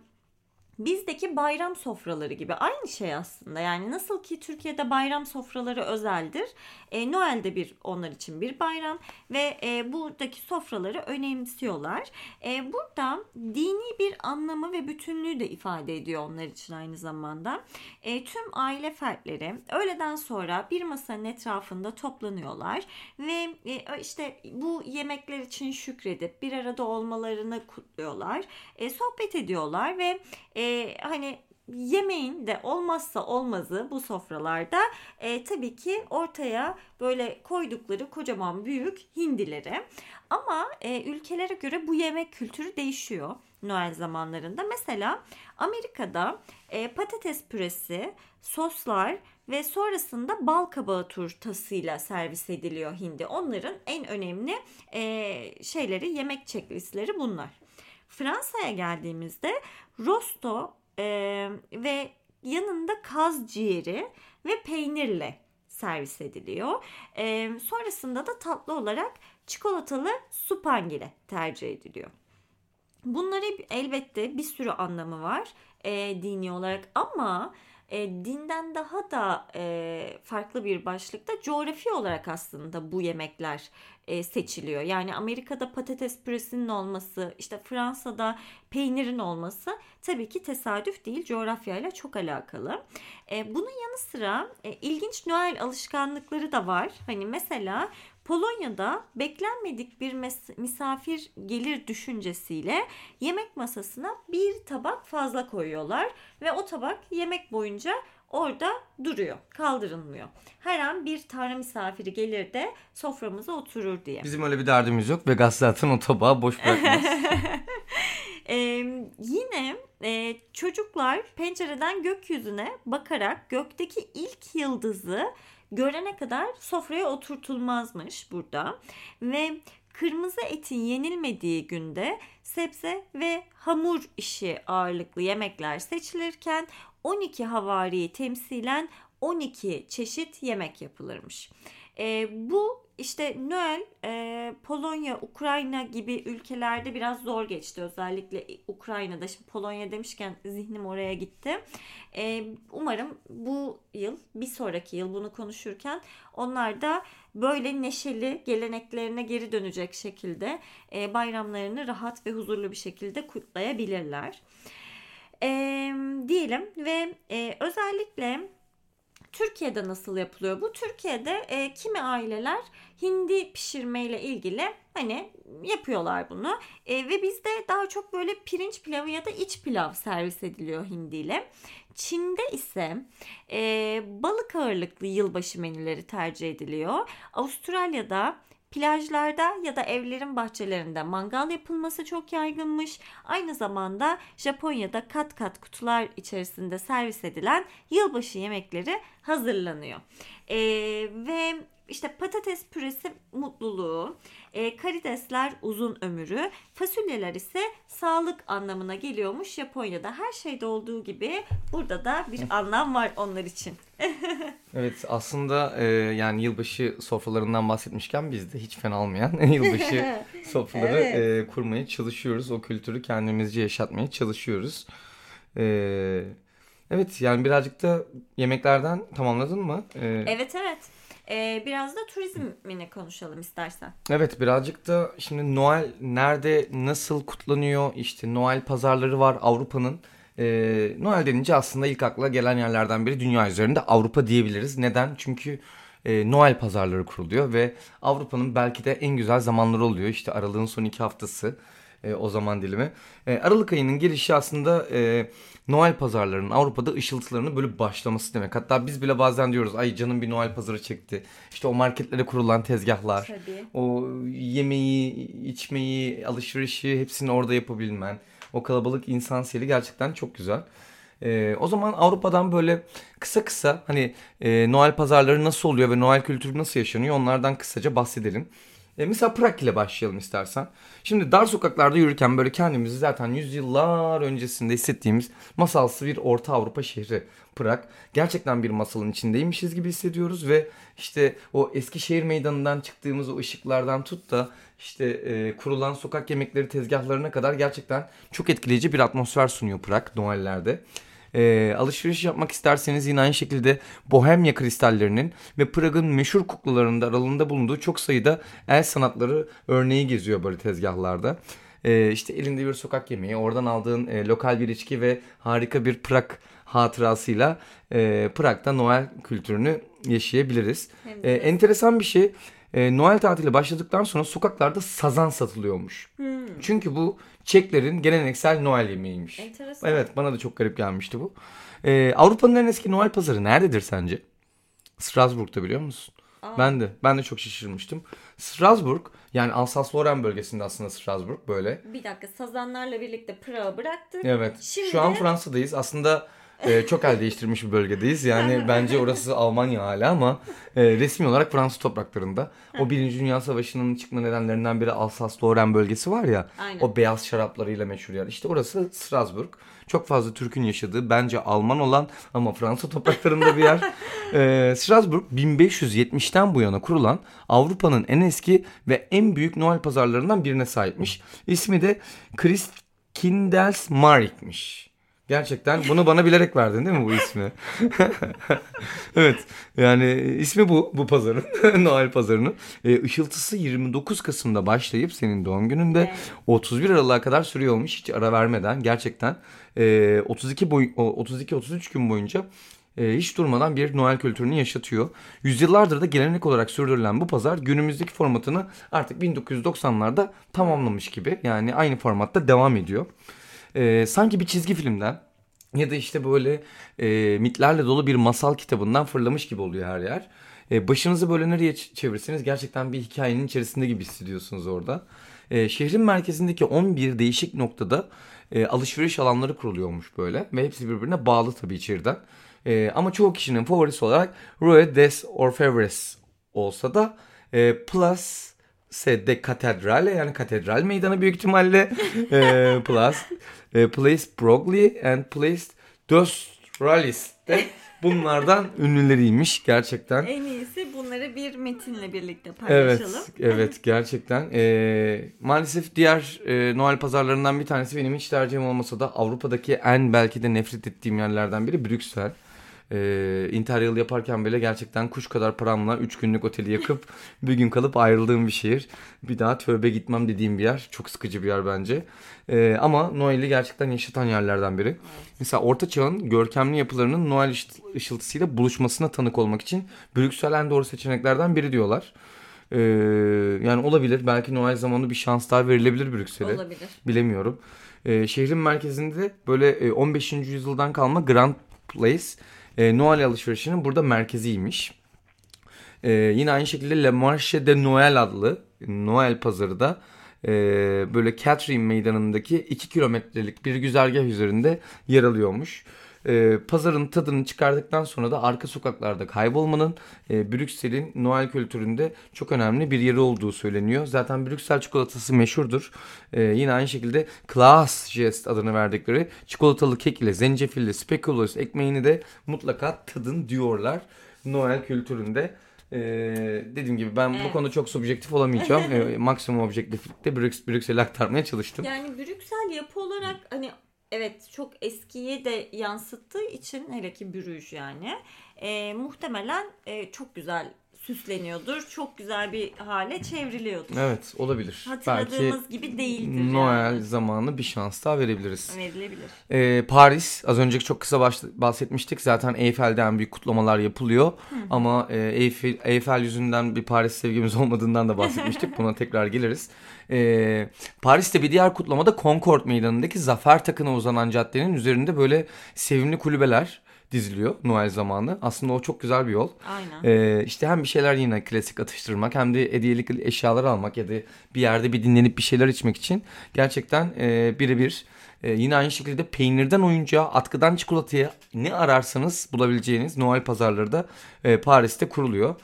bizdeki bayram sofraları gibi aynı şey aslında. Yani nasıl ki Türkiye'de bayram sofraları özeldir. E, Noel de bir onlar için bir bayram ve e, buradaki sofraları önemsiyorlar. E, burada dini bir anlamı ve bütünlüğü de ifade ediyor onlar için aynı zamanda. E, tüm aile fertleri öğleden sonra bir masanın etrafında toplanıyorlar ve e, işte bu yemekler için şükredip bir arada olmalarını kutluyorlar. E, sohbet ediyorlar ve e, hani yemeğin de olmazsa olmazı bu sofralarda e, tabii ki ortaya böyle koydukları kocaman büyük hindileri. Ama e, ülkelere göre bu yemek kültürü değişiyor Noel zamanlarında. Mesela Amerika'da e, patates püresi, soslar ve sonrasında bal kabağı turtasıyla servis ediliyor hindi. Onların en önemli e, şeyleri, yemek checklistleri bunlar. Fransa'ya geldiğimizde rosto e, ve yanında kaz ciğeri ve peynirle servis ediliyor. E, sonrasında da tatlı olarak çikolatalı supangile tercih ediliyor. Bunların elbette bir sürü anlamı var e, dini olarak ama e, dinden daha da e, farklı bir başlıkta coğrafi olarak aslında bu yemekler e, seçiliyor. Yani Amerika'da patates püresinin olması, işte Fransa'da peynirin olması tabii ki tesadüf değil, coğrafyayla çok alakalı. E, bunun yanı sıra e, ilginç Noel alışkanlıkları da var. Hani mesela Polonya'da beklenmedik bir misafir gelir düşüncesiyle yemek masasına bir tabak fazla koyuyorlar ve o tabak yemek boyunca orada duruyor, kaldırılmıyor. Her an bir tanrı misafiri gelir de soframıza oturur diye. Bizim öyle bir derdimiz yok. Vegas zaten o tabağı boş bırakmaz. Ee, yine e, çocuklar pencereden gökyüzüne bakarak gökteki ilk yıldızı görene kadar sofraya oturtulmazmış burada. Ve kırmızı etin yenilmediği günde sebze ve hamur işi ağırlıklı yemekler seçilirken 12 havariyi temsilen 12 çeşit yemek yapılırmış. E, bu işte Noel e, Polonya, Ukrayna gibi ülkelerde biraz zor geçti. Özellikle Ukrayna'da. Şimdi Polonya demişken zihnim oraya gitti. E, umarım bu yıl, bir sonraki yıl bunu konuşurken onlar da böyle neşeli geleneklerine geri dönecek şekilde e, bayramlarını rahat ve huzurlu bir şekilde kutlayabilirler. E, diyelim ve e, özellikle Türkiye'de nasıl yapılıyor? Bu Türkiye'de e, kimi aileler hindi pişirmeyle ilgili hani yapıyorlar bunu. E, ve bizde daha çok böyle pirinç pilavı ya da iç pilav servis ediliyor hindiyle. Çin'de ise e, balık ağırlıklı yılbaşı menüleri tercih ediliyor. Avustralya'da Plajlarda ya da evlerin bahçelerinde mangal yapılması çok yaygınmış. Aynı zamanda Japonya'da kat kat kutular içerisinde servis edilen yılbaşı yemekleri hazırlanıyor. Ee, ve işte patates püresi mutluluğu, e, karidesler uzun ömürü, fasulyeler ise sağlık anlamına geliyormuş Japonya'da. Her şeyde olduğu gibi burada da bir anlam var onlar için. evet aslında e, yani yılbaşı sofralarından bahsetmişken biz de hiç fena olmayan yılbaşı sofraları evet. e, kurmaya çalışıyoruz. O kültürü kendimizce yaşatmaya çalışıyoruz. Evet. Evet yani birazcık da yemeklerden tamamladın mı? Ee, evet evet. Ee, biraz da turizmini konuşalım istersen. Evet birazcık da şimdi Noel nerede nasıl kutlanıyor? İşte Noel pazarları var Avrupa'nın. Ee, Noel denince aslında ilk akla gelen yerlerden biri dünya üzerinde Avrupa diyebiliriz. Neden? Çünkü e, Noel pazarları kuruluyor ve Avrupa'nın belki de en güzel zamanları oluyor. İşte aralığın son iki haftası e, o zaman dilimi. E, Aralık ayının gelişi aslında e, Noel pazarlarının Avrupa'da ışıltılarının böyle başlaması demek. Hatta biz bile bazen diyoruz ay canım bir Noel pazarı çekti. İşte o marketlere kurulan tezgahlar, Tabii. o yemeği, içmeyi, alışverişi hepsini orada yapabilmen. O kalabalık insan seli gerçekten çok güzel. Ee, o zaman Avrupa'dan böyle kısa kısa hani e, Noel pazarları nasıl oluyor ve Noel kültürü nasıl yaşanıyor onlardan kısaca bahsedelim. E, mesela Prag ile başlayalım istersen. Şimdi dar sokaklarda yürürken böyle kendimizi zaten yüzyıllar öncesinde hissettiğimiz masalsı bir Orta Avrupa şehri Prag. Gerçekten bir masalın içindeymişiz gibi hissediyoruz ve işte o eski şehir meydanından çıktığımız o ışıklardan tut da işte e, kurulan sokak yemekleri tezgahlarına kadar gerçekten çok etkileyici bir atmosfer sunuyor Prag Noel'lerde. E, alışveriş yapmak isterseniz yine aynı şekilde Bohemya kristallerinin ve Prag'ın meşhur kuklalarında aralığında bulunduğu çok sayıda el sanatları örneği geziyor böyle tezgahlarda. E, işte elinde bir sokak yemeği, oradan aldığın e, lokal bir içki ve harika bir Prag hatırasıyla e, Prag'da Noel kültürünü yaşayabiliriz. E, enteresan bir şey e, Noel tatili başladıktan sonra sokaklarda sazan satılıyormuş. Hmm. Çünkü bu Çeklerin geleneksel Noel yemeğiymiş. Enteresan. Evet bana da çok garip gelmişti bu. E, Avrupa'nın en eski Noel pazarı nerededir sence? Strasbourg'da biliyor musun? Aa. Ben de. Ben de çok şaşırmıştım. Strasbourg yani Alsace-Lorraine bölgesinde aslında Strasbourg böyle. Bir dakika sazanlarla birlikte Prag'ı bıraktık. Evet. Şimdi Şu an Fransa'dayız. Aslında e, çok el değiştirmiş bir bölgedeyiz. Yani bence orası Almanya hala ama e, resmi olarak Fransız topraklarında. O Birinci Dünya Savaşı'nın çıkma nedenlerinden biri Alsace-Lorraine bölgesi var ya. Aynen. O beyaz şaraplarıyla meşhur yer. İşte orası Strasbourg. Çok fazla Türk'ün yaşadığı bence Alman olan ama Fransa topraklarında bir yer. e, Strasbourg 1570'ten bu yana kurulan Avrupa'nın en eski ve en büyük Noel pazarlarından birine sahipmiş. İsmi de Christkindlesmarkt'miş. Gerçekten bunu bana bilerek verdin değil mi bu ismi? evet yani ismi bu bu pazarın Noel pazarının. E, ışıltısı 29 Kasım'da başlayıp senin doğum gününde evet. 31 Aralık'a kadar sürüyormuş hiç ara vermeden gerçekten e, 32 boy 32 33 gün boyunca e, hiç durmadan bir Noel kültürünü yaşatıyor. Yüzyıllardır da gelenek olarak sürdürülen bu pazar günümüzdeki formatını artık 1990'larda tamamlamış gibi. Yani aynı formatta devam ediyor e, sanki bir çizgi filmden ya da işte böyle e, mitlerle dolu bir masal kitabından fırlamış gibi oluyor her yer. E, başınızı böyle nereye çevirseniz gerçekten bir hikayenin içerisinde gibi hissediyorsunuz orada. E, şehrin merkezindeki 11 değişik noktada e, alışveriş alanları kuruluyormuş böyle ve hepsi birbirine bağlı tabii içeriden. E, ama çoğu kişinin favorisi olarak Rue des Orfevres olsa da e, Plus de Katedrale yani katedral meydanı büyük ihtimalle e, plus e, Place Broglie and Place Dostralis de bunlardan ünlüleriymiş gerçekten. En iyisi bunları bir metinle birlikte paylaşalım. Evet, evet gerçekten. E, maalesef diğer e, Noel pazarlarından bir tanesi benim hiç tercihim olmasa da Avrupa'daki en belki de nefret ettiğim yerlerden biri Brüksel. E, Interrail yaparken bile gerçekten kuş kadar paramla 3 günlük oteli yakıp bir gün kalıp ayrıldığım bir şehir. Bir daha tövbe gitmem dediğim bir yer. Çok sıkıcı bir yer bence. E, ama Noel'i gerçekten yaşatan yerlerden biri. Mesela Orta Çağ'ın görkemli yapılarının Noel ışılt- ışıltısıyla buluşmasına tanık olmak için Brüksel en doğru seçeneklerden biri diyorlar. E, yani olabilir. Belki Noel zamanı bir şans daha verilebilir Brüksel'e. Olabilir. Bilemiyorum. Ee, şehrin merkezinde böyle e, 15. yüzyıldan kalma Grand Place e, Noel alışverişinin burada merkeziymiş. Ee, yine aynı şekilde Le Marché de Noël adlı Noel pazarı da e, böyle Catherine meydanındaki 2 kilometrelik bir güzergah üzerinde yer alıyormuş. E, pazarın tadını çıkardıktan sonra da arka sokaklarda kaybolmanın e, Brüksel'in Noel kültüründe çok önemli bir yeri olduğu söyleniyor. Zaten Brüksel çikolatası meşhurdur. E, yine aynı şekilde Klaas Jest adını verdikleri çikolatalı kek ile zencefilli speculoos ekmeğini de mutlaka tadın diyorlar Noel kültüründe. Ee, dediğim gibi ben bu Evet. konuda çok subjektif olamayacağım. Ee, maksimum objektiflikte Brüks, Brüksel'i aktarmaya çalıştım. Yani Brüksel yapı olarak hani evet çok eskiye de yansıttığı için hele ki Brüj yani e, muhtemelen e, çok güzel süsleniyordur. Çok güzel bir hale çevriliyordur. Evet olabilir. Hatırladığımız gibi değildir Belki Noel yani. zamanı bir şans daha verebiliriz. Verilebilir. Ee, Paris az önce çok kısa bahsetmiştik. Zaten Eyfel'den büyük kutlamalar yapılıyor. Ama e, Eyfel, Eyfel yüzünden bir Paris sevgimiz olmadığından da bahsetmiştik. Buna tekrar geliriz. Ee, Paris'te bir diğer kutlama da Concorde Meydanı'ndaki Zafer Takı'na uzanan caddenin üzerinde böyle sevimli kulübeler diziliyor Noel zamanı. Aslında o çok güzel bir yol. Aynen. Ee, işte hem bir şeyler yine klasik atıştırmak hem de hediyelik eşyalar almak ya da bir yerde bir dinlenip bir şeyler içmek için gerçekten e, birebir. E, yine aynı şekilde peynirden oyuncağa, atkıdan çikolataya ne ararsanız bulabileceğiniz Noel pazarları da e, Paris'te kuruluyor.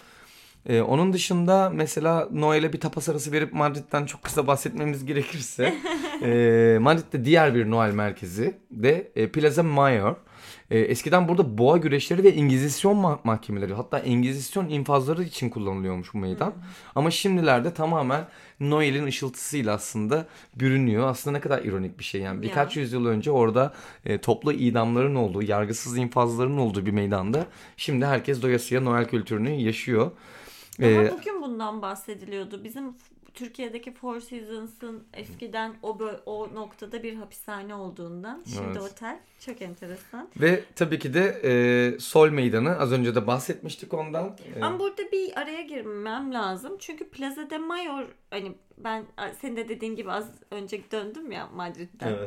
E, onun dışında mesela Noel'e bir tapas arası verip Madrid'den çok kısa bahsetmemiz gerekirse e, Madrid'de diğer bir Noel merkezi de e, Plaza Mayor. E, eskiden burada boğa güreşleri ve Engizisyon ma- mahkemeleri hatta Engizisyon infazları için kullanılıyormuş bu meydan. Ama şimdilerde tamamen Noel'in ışıltısıyla aslında bürünüyor. Aslında ne kadar ironik bir şey yani. Birkaç yüzyıl önce orada e, toplu idamların olduğu, yargısız infazların olduğu bir meydanda şimdi herkes doyasıya Noel kültürünü yaşıyor. Daha E, bugün bundan bahsediliyordu. Bizim Türkiye'deki Four Seasons'ın eskiden o o noktada bir hapishane olduğundan şimdi Evet. otel. Çok enteresan. Ve tabii ki de e, Sol Meydanı az önce de bahsetmiştik ondan. Ama burada bir araya girmem lazım. Çünkü Plaza de Mayor hani ben senin de dediğin gibi az önce döndüm ya Madrid'den.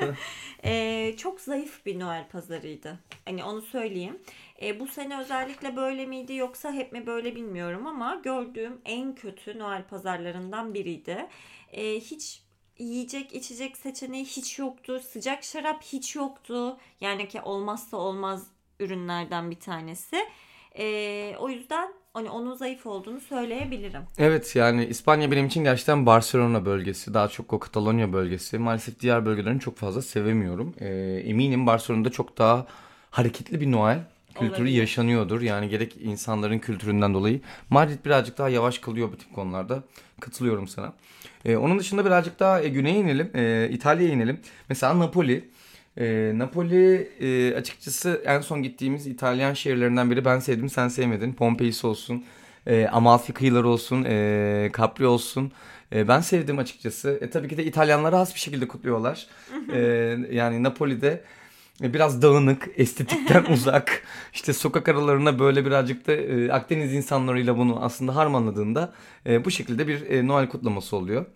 evet. Ee, çok zayıf bir Noel pazarıydı. Hani onu söyleyeyim. Ee, bu sene özellikle böyle miydi yoksa hep mi böyle bilmiyorum ama gördüğüm en kötü Noel pazarlarından biriydi. Ee, hiç yiyecek içecek seçeneği hiç yoktu. Sıcak şarap hiç yoktu. Yani ki olmazsa olmaz ürünlerden bir tanesi. Ee, o yüzden hani onun zayıf olduğunu söyleyebilirim. Evet yani İspanya benim için gerçekten Barcelona bölgesi. Daha çok o Katalonya bölgesi. Maalesef diğer bölgelerini çok fazla sevemiyorum. E, eminim Barcelona'da çok daha hareketli bir Noel kültürü Olabilir. yaşanıyordur. Yani gerek insanların kültüründen dolayı. Madrid birazcık daha yavaş kalıyor bu tip konularda. Katılıyorum sana. E, onun dışında birazcık daha e, güneye inelim. E, İtalya'ya inelim. Mesela Napoli. E, Napoli e, açıkçası en son gittiğimiz İtalyan şehirlerinden biri. Ben sevdim sen sevmedin. Pompei'si olsun. E, Amalfi kıyıları olsun. E, Capri olsun. E, ben sevdim açıkçası. E, tabii ki de İtalyanlara has bir şekilde kutluyorlar. E, yani Napoli'de e, biraz dağınık, estetikten uzak. İşte sokak aralarına böyle birazcık da e, Akdeniz insanlarıyla bunu aslında harmanladığında e, bu şekilde bir e, Noel kutlaması oluyor.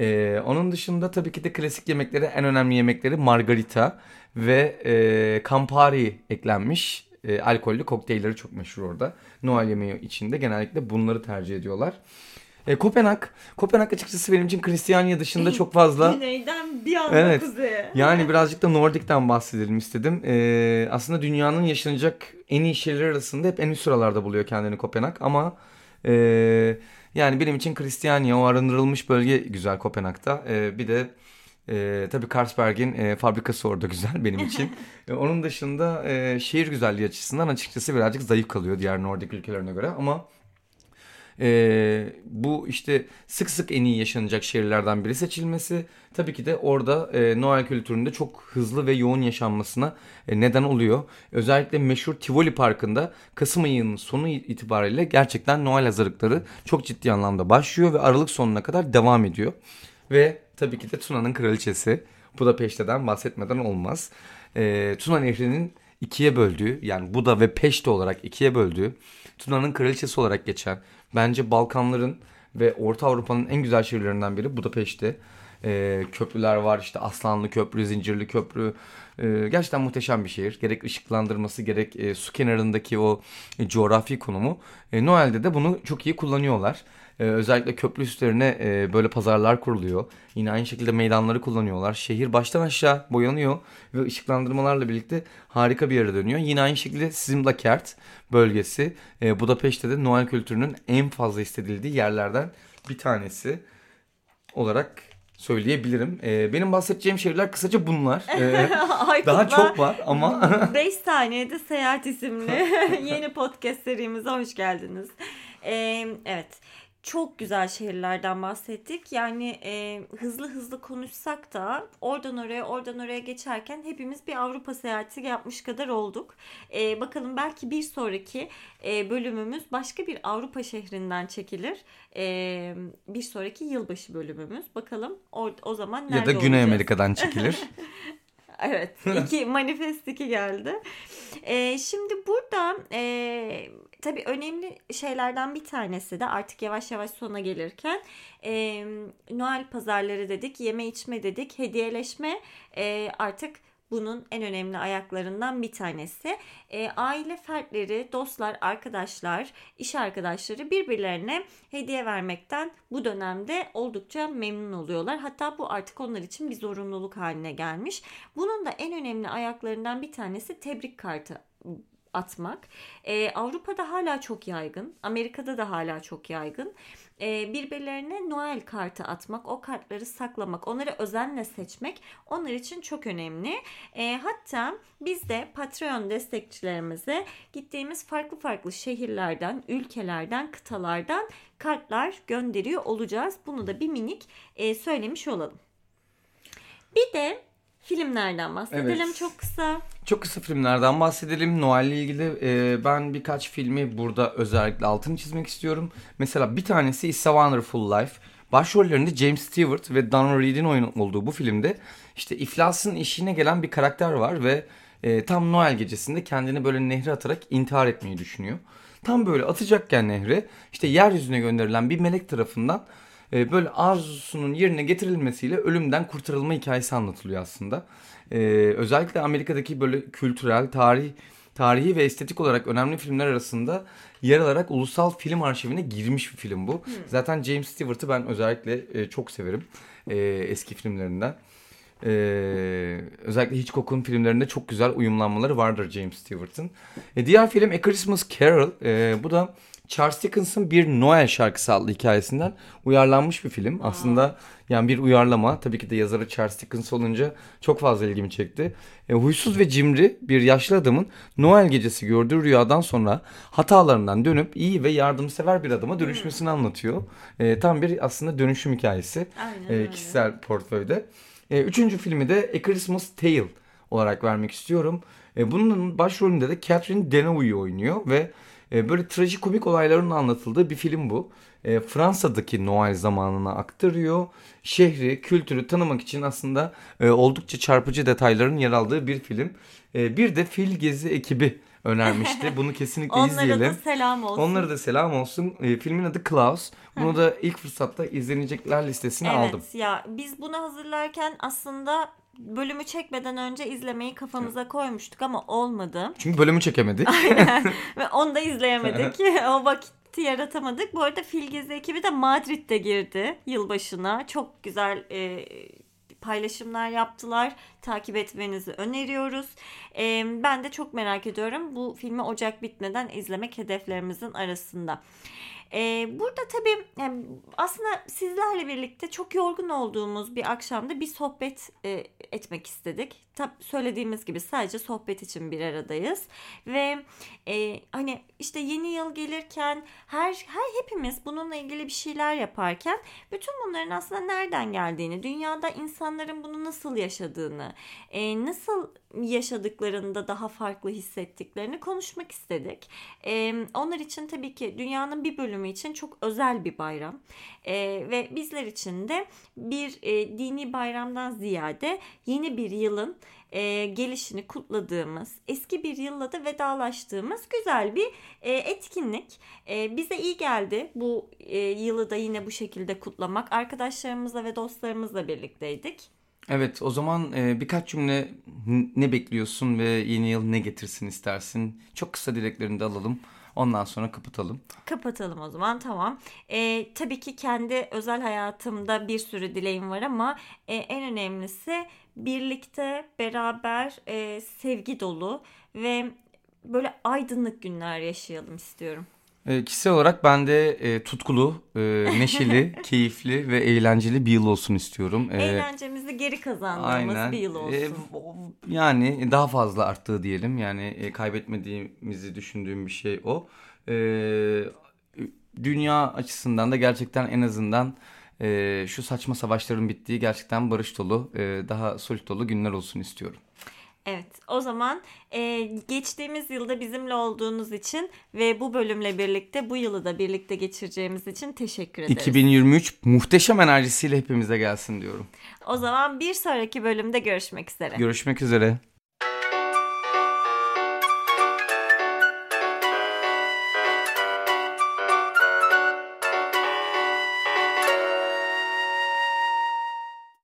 E, onun dışında tabii ki de klasik yemekleri, en önemli yemekleri margarita ve e, Campari eklenmiş. E, alkollü kokteylleri çok meşhur orada. Noel yemeği içinde genellikle bunları tercih ediyorlar. E, Kopenhag. Kopenhag açıkçası benim için Kristiyanya dışında çok fazla... Güneyden bir anda Evet. kuzeye. Yani birazcık da Nordic'ten bahsedelim istedim. Ee, aslında dünyanın yaşanacak en iyi şehirler arasında hep en üst sıralarda buluyor kendini Kopenhag. Ama e, yani benim için Kristiyanya o arındırılmış bölge güzel Kopenhag'da. Ee, bir de e, tabii Carlsberg'in e, fabrikası orada güzel benim için. E, onun dışında e, şehir güzelliği açısından açıkçası birazcık zayıf kalıyor diğer Nordik ülkelerine göre. Ama e, bu işte sık sık en iyi yaşanacak şehirlerden biri seçilmesi tabii ki de orada e, Noel kültüründe çok hızlı ve yoğun yaşanmasına e, neden oluyor. Özellikle meşhur Tivoli Parkı'nda Kasım ayının sonu itibariyle gerçekten Noel hazırlıkları çok ciddi anlamda başlıyor ve Aralık sonuna kadar devam ediyor. Ve tabii ki de Tuna'nın kraliçesi Budapeşte'den bahsetmeden olmaz. E, Tuna Nehri'nin ikiye böldüğü yani Buda ve Peşte olarak ikiye böldüğü Tuna'nın kraliçesi olarak geçen bence Balkanların ve Orta Avrupa'nın en güzel şehirlerinden biri Budapeşte. E, köprüler var işte Aslanlı Köprü, Zincirli Köprü. E, gerçekten muhteşem bir şehir. Gerek ışıklandırması gerek e, su kenarındaki o e, coğrafi konumu. E, Noel'de de bunu çok iyi kullanıyorlar. Ee, özellikle köprü üstlerine e, böyle pazarlar kuruluyor. Yine aynı şekilde meydanları kullanıyorlar. Şehir baştan aşağı boyanıyor ve ışıklandırmalarla birlikte harika bir yere dönüyor. Yine aynı şekilde Simlakert bölgesi e, Budapeşte de Noel kültürünün en fazla hissedildiği yerlerden bir tanesi olarak söyleyebilirim. Ee, benim bahsedeceğim şehirler kısaca bunlar. Ee, daha çok var ama... 5 saniyede Seyahat isimli yeni podcast serimize hoş geldiniz. Ee, evet çok güzel şehirlerden bahsettik. Yani e, hızlı hızlı konuşsak da oradan oraya oradan oraya geçerken hepimiz bir Avrupa seyahati yapmış kadar olduk. E, bakalım belki bir sonraki e, bölümümüz başka bir Avrupa şehrinden çekilir. E, bir sonraki yılbaşı bölümümüz. Bakalım o, o zaman nerede Ya da Güney olacağız? Amerika'dan çekilir. Evet. iki manifest iki geldi. Ee, şimdi burada e, tabii önemli şeylerden bir tanesi de artık yavaş yavaş sona gelirken e, Noel pazarları dedik, yeme içme dedik, hediyeleşme e, artık bunun en önemli ayaklarından bir tanesi. E, aile fertleri, dostlar, arkadaşlar, iş arkadaşları birbirlerine hediye vermekten bu dönemde oldukça memnun oluyorlar. Hatta bu artık onlar için bir zorunluluk haline gelmiş. Bunun da en önemli ayaklarından bir tanesi tebrik kartı atmak. Ee, Avrupa'da hala çok yaygın. Amerika'da da hala çok yaygın. Ee, birbirlerine Noel kartı atmak, o kartları saklamak, onları özenle seçmek onlar için çok önemli. Ee, hatta biz de Patreon destekçilerimize gittiğimiz farklı farklı şehirlerden, ülkelerden, kıtalardan kartlar gönderiyor olacağız. Bunu da bir minik e, söylemiş olalım. Bir de filmlerden bahsedelim Evet. çok kısa. Çok kısa filmlerden bahsedelim. Noel ile ilgili e, ben birkaç filmi burada özellikle altını çizmek istiyorum. Mesela bir tanesi It's a Wonderful Life. Başrollerinde James Stewart ve Donna Reed'in oyun olduğu bu filmde işte iflasın işine gelen bir karakter var ve e, tam Noel gecesinde kendini böyle nehre atarak intihar etmeyi düşünüyor. Tam böyle atacakken nehre işte yeryüzüne gönderilen bir melek tarafından e, böyle arzusunun yerine getirilmesiyle ölümden kurtarılma hikayesi anlatılıyor aslında. E, özellikle Amerika'daki böyle kültürel, tarih, tarihi ve estetik olarak önemli filmler arasında yer alarak ulusal film arşivine girmiş bir film bu. Zaten James Stewart'ı ben özellikle e, çok severim e, eski filmlerinden. Ee, özellikle Hitchcock'un filmlerinde çok güzel uyumlanmaları vardır James Stewart'ın. E, diğer film A Christmas Carol. E, bu da Charles Dickens'ın bir Noel şarkısı adlı hikayesinden uyarlanmış bir film. Aslında yani bir uyarlama. Tabii ki de yazarı Charles Dickens olunca çok fazla ilgimi çekti. E, huysuz ve cimri bir yaşlı adamın Noel gecesi gördüğü rüyadan sonra hatalarından dönüp iyi ve yardımsever bir adama dönüşmesini anlatıyor. E, tam bir aslında dönüşüm hikayesi. Aynen E, öyle. kişisel portföyde. E, üçüncü filmi de A Christmas Tale olarak vermek istiyorum. E, bunun başrolünde de Catherine Deneuve oynuyor ve e, böyle trajikomik olayların anlatıldığı bir film bu. E, Fransa'daki Noel zamanına aktarıyor. Şehri, kültürü tanımak için aslında e, oldukça çarpıcı detayların yer aldığı bir film. E, bir de Fil Gezi ekibi önermişti. Bunu kesinlikle Onlara izleyelim. da selam olsun. Onlara da selam olsun. E, filmin adı Klaus. Bunu da ilk fırsatta izlenecekler listesine evet, aldım. ya biz bunu hazırlarken aslında bölümü çekmeden önce izlemeyi kafamıza koymuştuk ama olmadı. Çünkü bölümü çekemedik. Ve onu da izleyemedik. o vakti yaratamadık. Bu arada Filgezi ekibi de Madrid'de girdi yılbaşına. Çok güzel e, paylaşımlar yaptılar. Takip etmenizi öneriyoruz. E, ben de çok merak ediyorum. Bu filmi Ocak bitmeden izlemek hedeflerimizin arasında. E, burada tabii yani aslında sizlerle birlikte çok yorgun olduğumuz bir akşamda bir sohbet e, etmek istedik. Tab söylediğimiz gibi sadece sohbet için bir aradayız ve e, hani işte yeni yıl gelirken her her hepimiz bununla ilgili bir şeyler yaparken bütün bunların aslında nereden geldiğini, dünyada insanların bunu nasıl yaşadığını, e, nasıl yaşadıklarında daha farklı hissettiklerini konuşmak istedik. E, onlar için tabii ki dünyanın bir bölümü için çok özel bir bayram e, ve bizler için de bir e, dini bayramdan ziyade yeni bir yılın e, gelişini kutladığımız, eski bir yılla da vedalaştığımız güzel bir e, etkinlik. E, bize iyi geldi bu e, yılı da yine bu şekilde kutlamak. Arkadaşlarımızla ve dostlarımızla birlikteydik. Evet o zaman e, birkaç cümle ne bekliyorsun ve yeni yıl ne getirsin istersin? Çok kısa dileklerini de alalım. Ondan sonra kapatalım. Kapatalım o zaman tamam. Ee, tabii ki kendi özel hayatımda bir sürü dileğim var ama e, en önemlisi birlikte beraber e, sevgi dolu ve böyle aydınlık günler yaşayalım istiyorum. E, kişisel olarak ben de e, tutkulu, e, neşeli, keyifli ve eğlenceli bir yıl olsun istiyorum. E, Eğlencemizi geri kazandığımız aynen. bir yıl olsun. E, yani daha fazla arttığı diyelim. Yani e, kaybetmediğimizi düşündüğüm bir şey o. E, dünya açısından da gerçekten en azından e, şu saçma savaşların bittiği gerçekten barış dolu, e, daha sulh dolu günler olsun istiyorum. Evet o zaman e, geçtiğimiz yılda bizimle olduğunuz için ve bu bölümle birlikte bu yılı da birlikte geçireceğimiz için teşekkür ederiz. 2023 muhteşem enerjisiyle hepimize gelsin diyorum. O zaman bir sonraki bölümde görüşmek üzere. Görüşmek üzere.